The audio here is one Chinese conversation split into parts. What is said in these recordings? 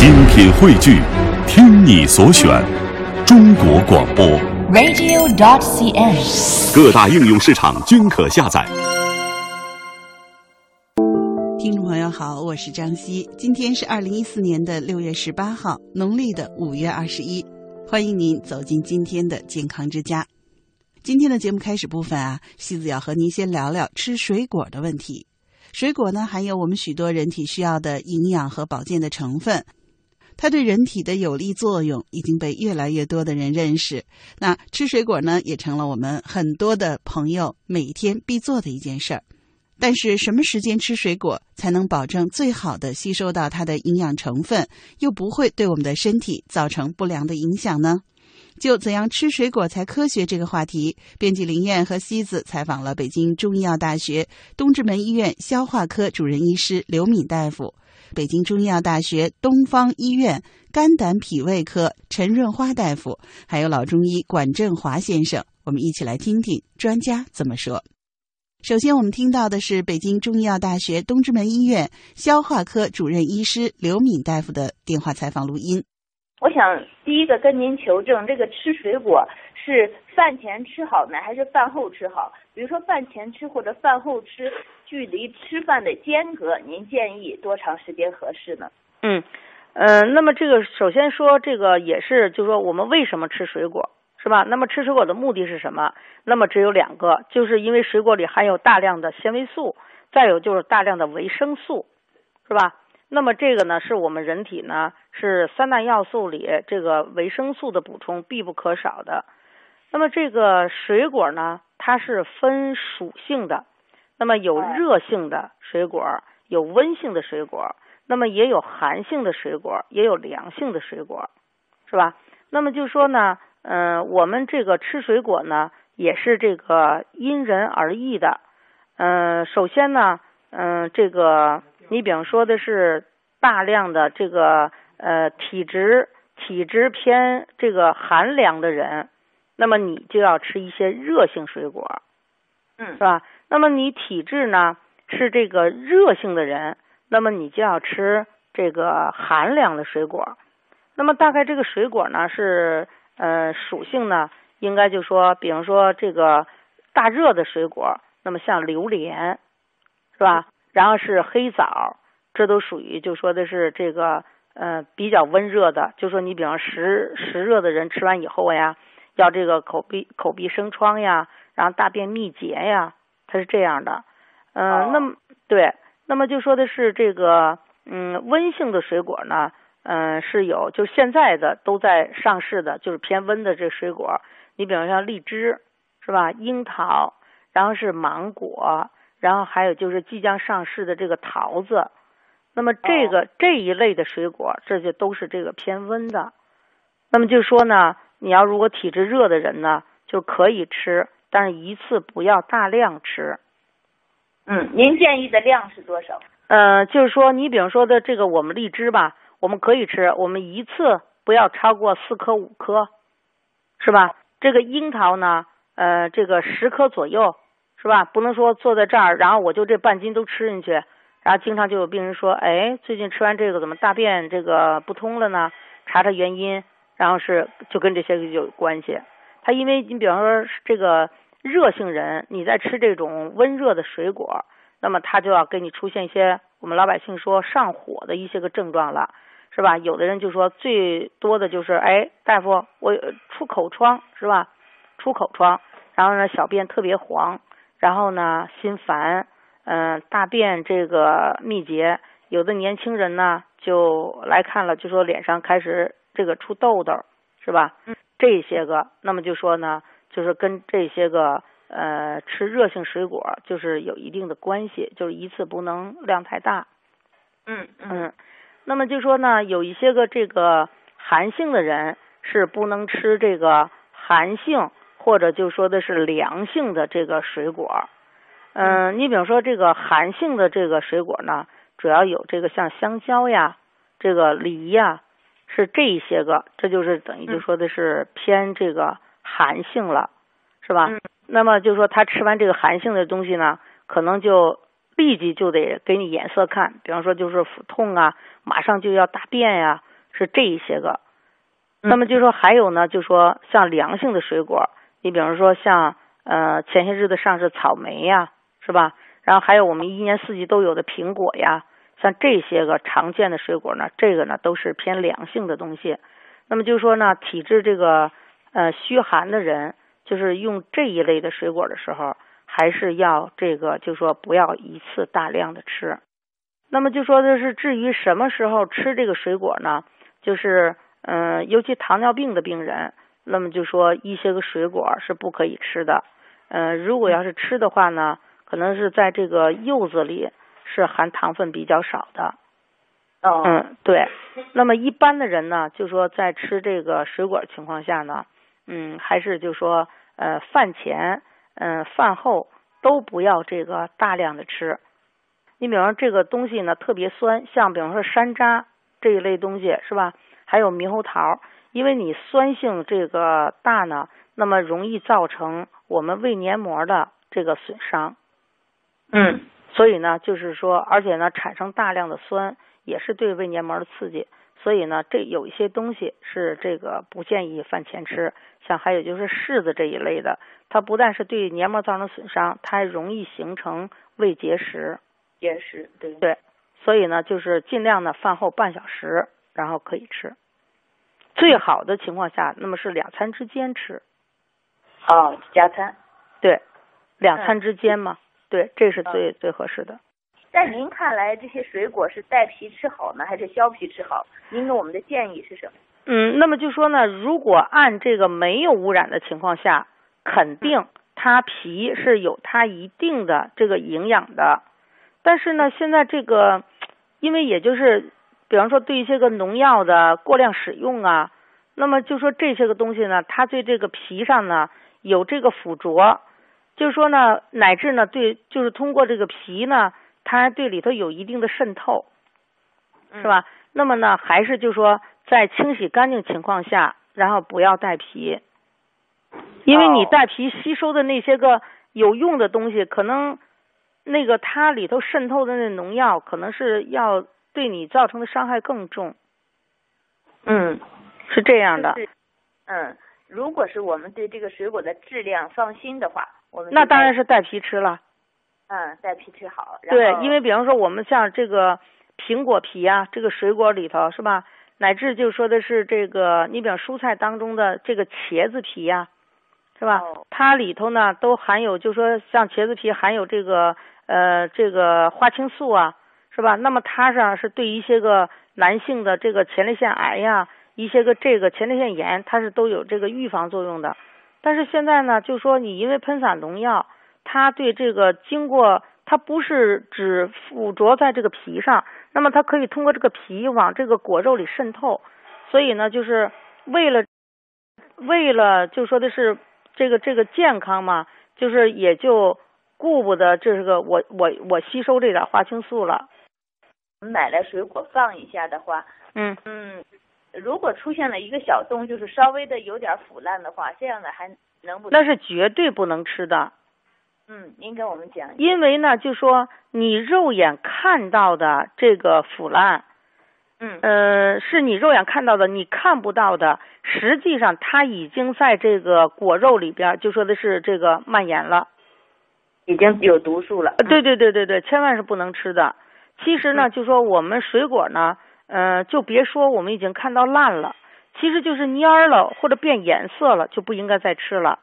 精品汇聚，听你所选，中国广播。radio.dot.cn，。各大应用市场均可下载。听众朋友好，我是张希，今天是二零一四年的六月十八号，农历的五月二十一，欢迎您走进今天的健康之家。今天的节目开始部分啊，西子要和您先聊聊吃水果的问题。水果呢，含有我们许多人体需要的营养和保健的成分，它对人体的有利作用已经被越来越多的人认识。那吃水果呢，也成了我们很多的朋友每天必做的一件事儿。但是，什么时间吃水果才能保证最好的吸收到它的营养成分，又不会对我们的身体造成不良的影响呢？就怎样吃水果才科学这个话题，编辑林燕和西子采访了北京中医药大学东直门医院消化科主任医师刘敏大夫，北京中医药大学东方医院肝胆脾胃科陈润花大夫，还有老中医管振华先生，我们一起来听听专家怎么说。首先，我们听到的是北京中医药大学东直门医院消化科主任医师刘敏大夫的电话采访录音。我想第一个跟您求证，这个吃水果是饭前吃好呢，还是饭后吃好？比如说饭前吃或者饭后吃，距离吃饭的间隔，您建议多长时间合适呢？嗯，呃，那么这个首先说这个也是，就是说我们为什么吃水果，是吧？那么吃水果的目的是什么？那么只有两个，就是因为水果里含有大量的纤维素，再有就是大量的维生素，是吧？那么这个呢，是我们人体呢是三大要素里这个维生素的补充必不可少的。那么这个水果呢，它是分属性的，那么有热性的水果，有温性的水果，那么也有寒性的水果，也有凉性的水果，是吧？那么就说呢，嗯、呃，我们这个吃水果呢，也是这个因人而异的。嗯、呃，首先呢，嗯、呃，这个。你比方说的是大量的这个呃体质体质偏这个寒凉的人，那么你就要吃一些热性水果，嗯，是吧？那么你体质呢是这个热性的人，那么你就要吃这个寒凉的水果。那么大概这个水果呢是呃属性呢，应该就说，比方说这个大热的水果，那么像榴莲，是吧？然后是黑枣，这都属于就说的是这个呃比较温热的，就说你比方实实热的人吃完以后呀，要这个口鼻口鼻生疮呀，然后大便秘结呀，它是这样的。嗯、那么对，那么就说的是这个嗯温性的水果呢，嗯、呃、是有，就现在的都在上市的，就是偏温的这水果，你比方像荔枝是吧，樱桃，然后是芒果。然后还有就是即将上市的这个桃子，那么这个、哦、这一类的水果，这就都是这个偏温的。那么就说呢，你要如果体质热的人呢，就可以吃，但是一次不要大量吃。嗯，您建议的量是多少？呃，就是说你比方说的这个我们荔枝吧，我们可以吃，我们一次不要超过四颗五颗，是吧？这个樱桃呢，呃，这个十颗左右。是吧？不能说坐在这儿，然后我就这半斤都吃进去，然后经常就有病人说，哎，最近吃完这个怎么大便这个不通了呢？查查原因，然后是就跟这些有关系。他因为你比方说这个热性人，你在吃这种温热的水果，那么他就要给你出现一些我们老百姓说上火的一些个症状了，是吧？有的人就说最多的就是，哎，大夫，我出口疮是吧？出口疮，然后呢小便特别黄。然后呢，心烦，嗯、大便这个秘结，有的年轻人呢就来看了，就说脸上开始这个出痘痘，是吧？嗯，这些个，那么就说呢，就是跟这些个呃吃热性水果就是有一定的关系，就是一次不能量太大。嗯嗯，那么就说呢，有一些个这个寒性的人是不能吃这个寒性。或者就说的是凉性的这个水果，嗯、呃，你比如说这个寒性的这个水果呢，主要有这个像香蕉呀、这个梨呀，是这一些个，这就是等于就说的是偏这个寒性了，是吧？嗯、那么就说他吃完这个寒性的东西呢，可能就立即就得给你眼色看，比方说就是腹痛啊，马上就要大便呀，是这一些个。那么就说还有呢，就说像凉性的水果，你比方说像呃前些日子上市草莓呀，是吧？然后还有我们一年四季都有的苹果呀，像这些个常见的水果呢，这个呢都是偏凉性的东西。那么就说呢，体质这个呃虚寒的人，就是用这一类的水果的时候，还是要这个就说不要一次大量的吃。那么就说的是至于什么时候吃这个水果呢？就是嗯，尤其糖尿病的病人，那么就说一些个水果是不可以吃的。嗯，如果要是吃的话呢，可能是在这个柚子里是含糖分比较少的。哦，嗯，对。那么一般的人呢，就说在吃这个水果情况下呢，嗯，还是就说呃饭前嗯饭后都不要这个大量的吃。你比方说这个东西呢特别酸，像比方说山楂这一类东西是吧？还有猕猴桃，因为你酸性这个大呢，那么容易造成我们胃黏膜的这个损伤。嗯，所以呢，就是说，而且呢，产生大量的酸。也是对胃黏膜的刺激，所以呢，这有一些东西是这个不建议饭前吃，像还有就是柿子这一类的，它不但是对黏膜造成损伤，它还容易形成胃结石。结石，对对，所以呢，就是尽量呢饭后半小时，然后可以吃。最好的情况下，那么是两餐之间吃。哦，加餐。对，两餐之间嘛，对，这是最最合适的。在您看来，这些水果是带皮吃好呢，还是削皮吃好？您给我们的建议是什么？嗯，那么就说呢，如果按这个没有污染的情况下，肯定它皮是有它一定的这个营养的。但是呢，现在这个，因为也就是，比方说对一些个农药的过量使用啊，那么就说这些个东西呢，它对这个皮上呢有这个附着，就是说呢，乃至呢对，就是通过这个皮呢。它对里头有一定的渗透，是吧？那么呢，还是就说在清洗干净情况下，然后不要带皮，因为你带皮吸收的那些个有用的东西，可能那个它里头渗透的那农药，可能是要对你造成的伤害更重。嗯，是这样的。嗯，如果是我们对这个水果的质量放心的话，我们那当然是带皮吃了。嗯，带皮吃好。对，因为比方说我们像这个苹果皮啊，这个水果里头是吧？乃至就说的是这个，你比方蔬菜当中的这个茄子皮呀，是吧？它里头呢都含有，就说像茄子皮含有这个呃这个花青素啊，是吧？那么它上是对一些个男性的这个前列腺癌呀，一些个这个前列腺炎，它是都有这个预防作用的。但是现在呢，就说你因为喷洒农药。它对这个经过，它不是只附着在这个皮上，那么它可以通过这个皮往这个果肉里渗透，所以呢，就是为了为了就说的是这个这个健康嘛，就是也就顾不得这个我我我吸收这点花青素了。买来水果放一下的话，嗯嗯，如果出现了一个小洞，就是稍微的有点腐烂的话，这样的还能不？那是绝对不能吃的。嗯，您给我们讲。因为呢，就说你肉眼看到的这个腐烂，嗯，呃，是你肉眼看到的，你看不到的，实际上它已经在这个果肉里边，就说的是这个蔓延了，已经有毒素了。对对对对对，千万是不能吃的。其实呢，就说我们水果呢，呃，就别说我们已经看到烂了，其实就是蔫了或者变颜色了，就不应该再吃了。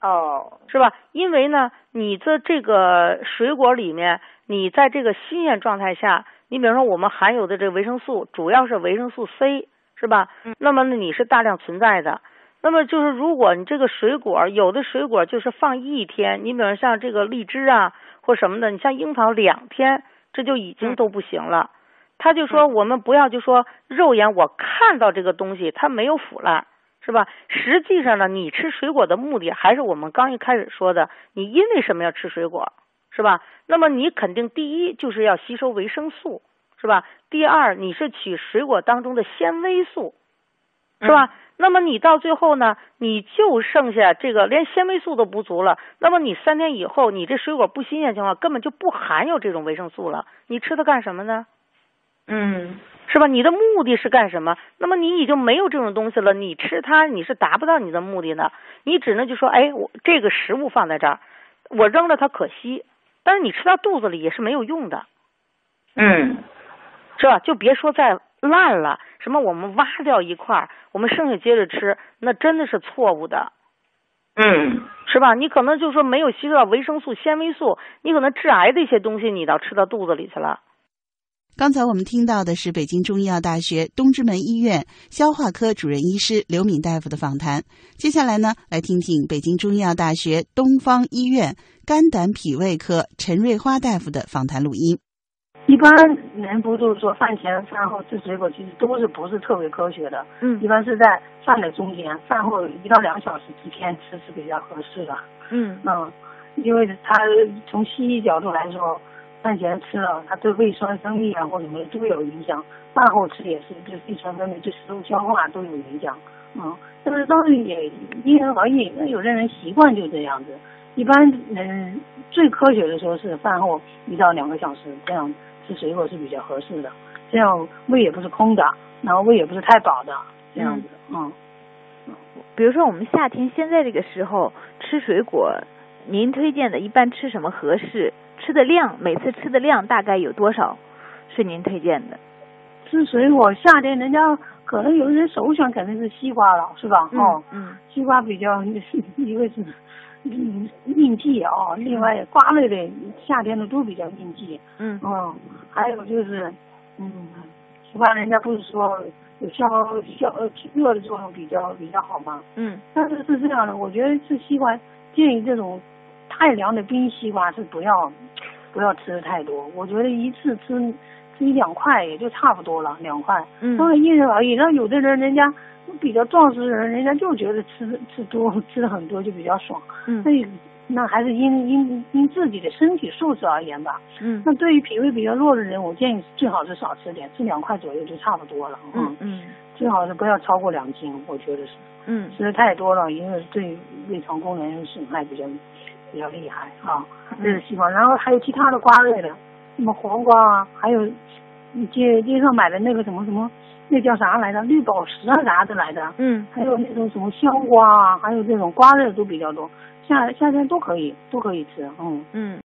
哦，是吧？因为呢，你的这个水果里面，你在这个新鲜状态下，你比如说我们含有的这个维生素，主要是维生素 C，是吧？嗯。那么呢，你是大量存在的。那么就是如果你这个水果有的水果就是放一天，你比如像这个荔枝啊或什么的，你像樱桃两天，这就已经都不行了。他就说我们不要就说肉眼我看到这个东西它没有腐烂。是吧？实际上呢，你吃水果的目的还是我们刚一开始说的，你因为什么要吃水果，是吧？那么你肯定第一就是要吸收维生素，是吧？第二你是取水果当中的纤维素，是吧？那么你到最后呢，你就剩下这个连纤维素都不足了。那么你三天以后，你这水果不新鲜情况，根本就不含有这种维生素了。你吃它干什么呢？嗯，是吧？你的目的是干什么？那么你已经没有这种东西了，你吃它你是达不到你的目的的，你只能就说，哎，我这个食物放在这儿，我扔了它可惜，但是你吃到肚子里也是没有用的，嗯是吧？就别说再烂了，什么我们挖掉一块儿，我们剩下接着吃，那真的是错误的。嗯是吧？你可能就说没有吸收到维生素、纤维素，你可能致癌的一些东西，你倒吃到肚子里去了。刚才我们听到的是北京中医药大学东直门医院消化科主任医师刘敏大夫的访谈。接下来呢，来听听北京中医药大学东方医院肝胆脾胃科陈瑞花大夫的访谈录音。一般人不就是说饭前饭后吃水果，其实都是不是特别科学的。嗯一般是在饭的中间，饭后一到两小时之间吃是比较合适的。嗯嗯，因为它从西医角度来说，饭前吃了，它对胃酸分泌啊或者什么都有影响；饭后吃也是对胃酸分泌、对食物消化都有影响。嗯，但是当然也因人而异，那有的人习惯就这样子。一般嗯，最科学的说是饭后一到两个小时这样吃水果是比较合适的，这样胃也不是空的，然后胃也不是太饱的，这样子。嗯比如说我们夏天现在这个时候吃水果，您推荐的一般吃什么合适？吃的量，每次吃的量大概有多少是您推荐的？吃水果，夏天人家可能有的人首选肯定是西瓜了，是吧？哦，嗯西瓜比较一个是嗯应季啊，另外瓜类的夏天的都比较应季。嗯哦，还有就是嗯，西瓜人家不是说有消消呃热的作用比较比较好吗？嗯但是是这样的，我觉得吃西瓜建议这种太凉的冰西瓜是不要不要吃的太多。我觉得一次吃吃一两块也就差不多了，两块。嗯那因人而异，那有的人人家比较壮实的人，人家就觉得吃吃多吃的很多就比较爽。嗯那那还是因因因自己的身体素质而言吧。嗯那对于脾胃比较弱的人，我建议最好是少吃点，吃两块左右就差不多了。嗯嗯最好是不要超过两斤，我觉得是。嗯吃的太多了，因为对胃肠功能损害比较比较厉害啊。这是西瓜，然后还有其他的瓜类的，什么黄瓜啊，还有你街街上买的那个什么什么，那叫啥来着？绿宝石啊啥的来着。嗯还有那种什么香瓜啊，还有这种瓜类都比较多，夏夏天都可以都可以吃，嗯。嗯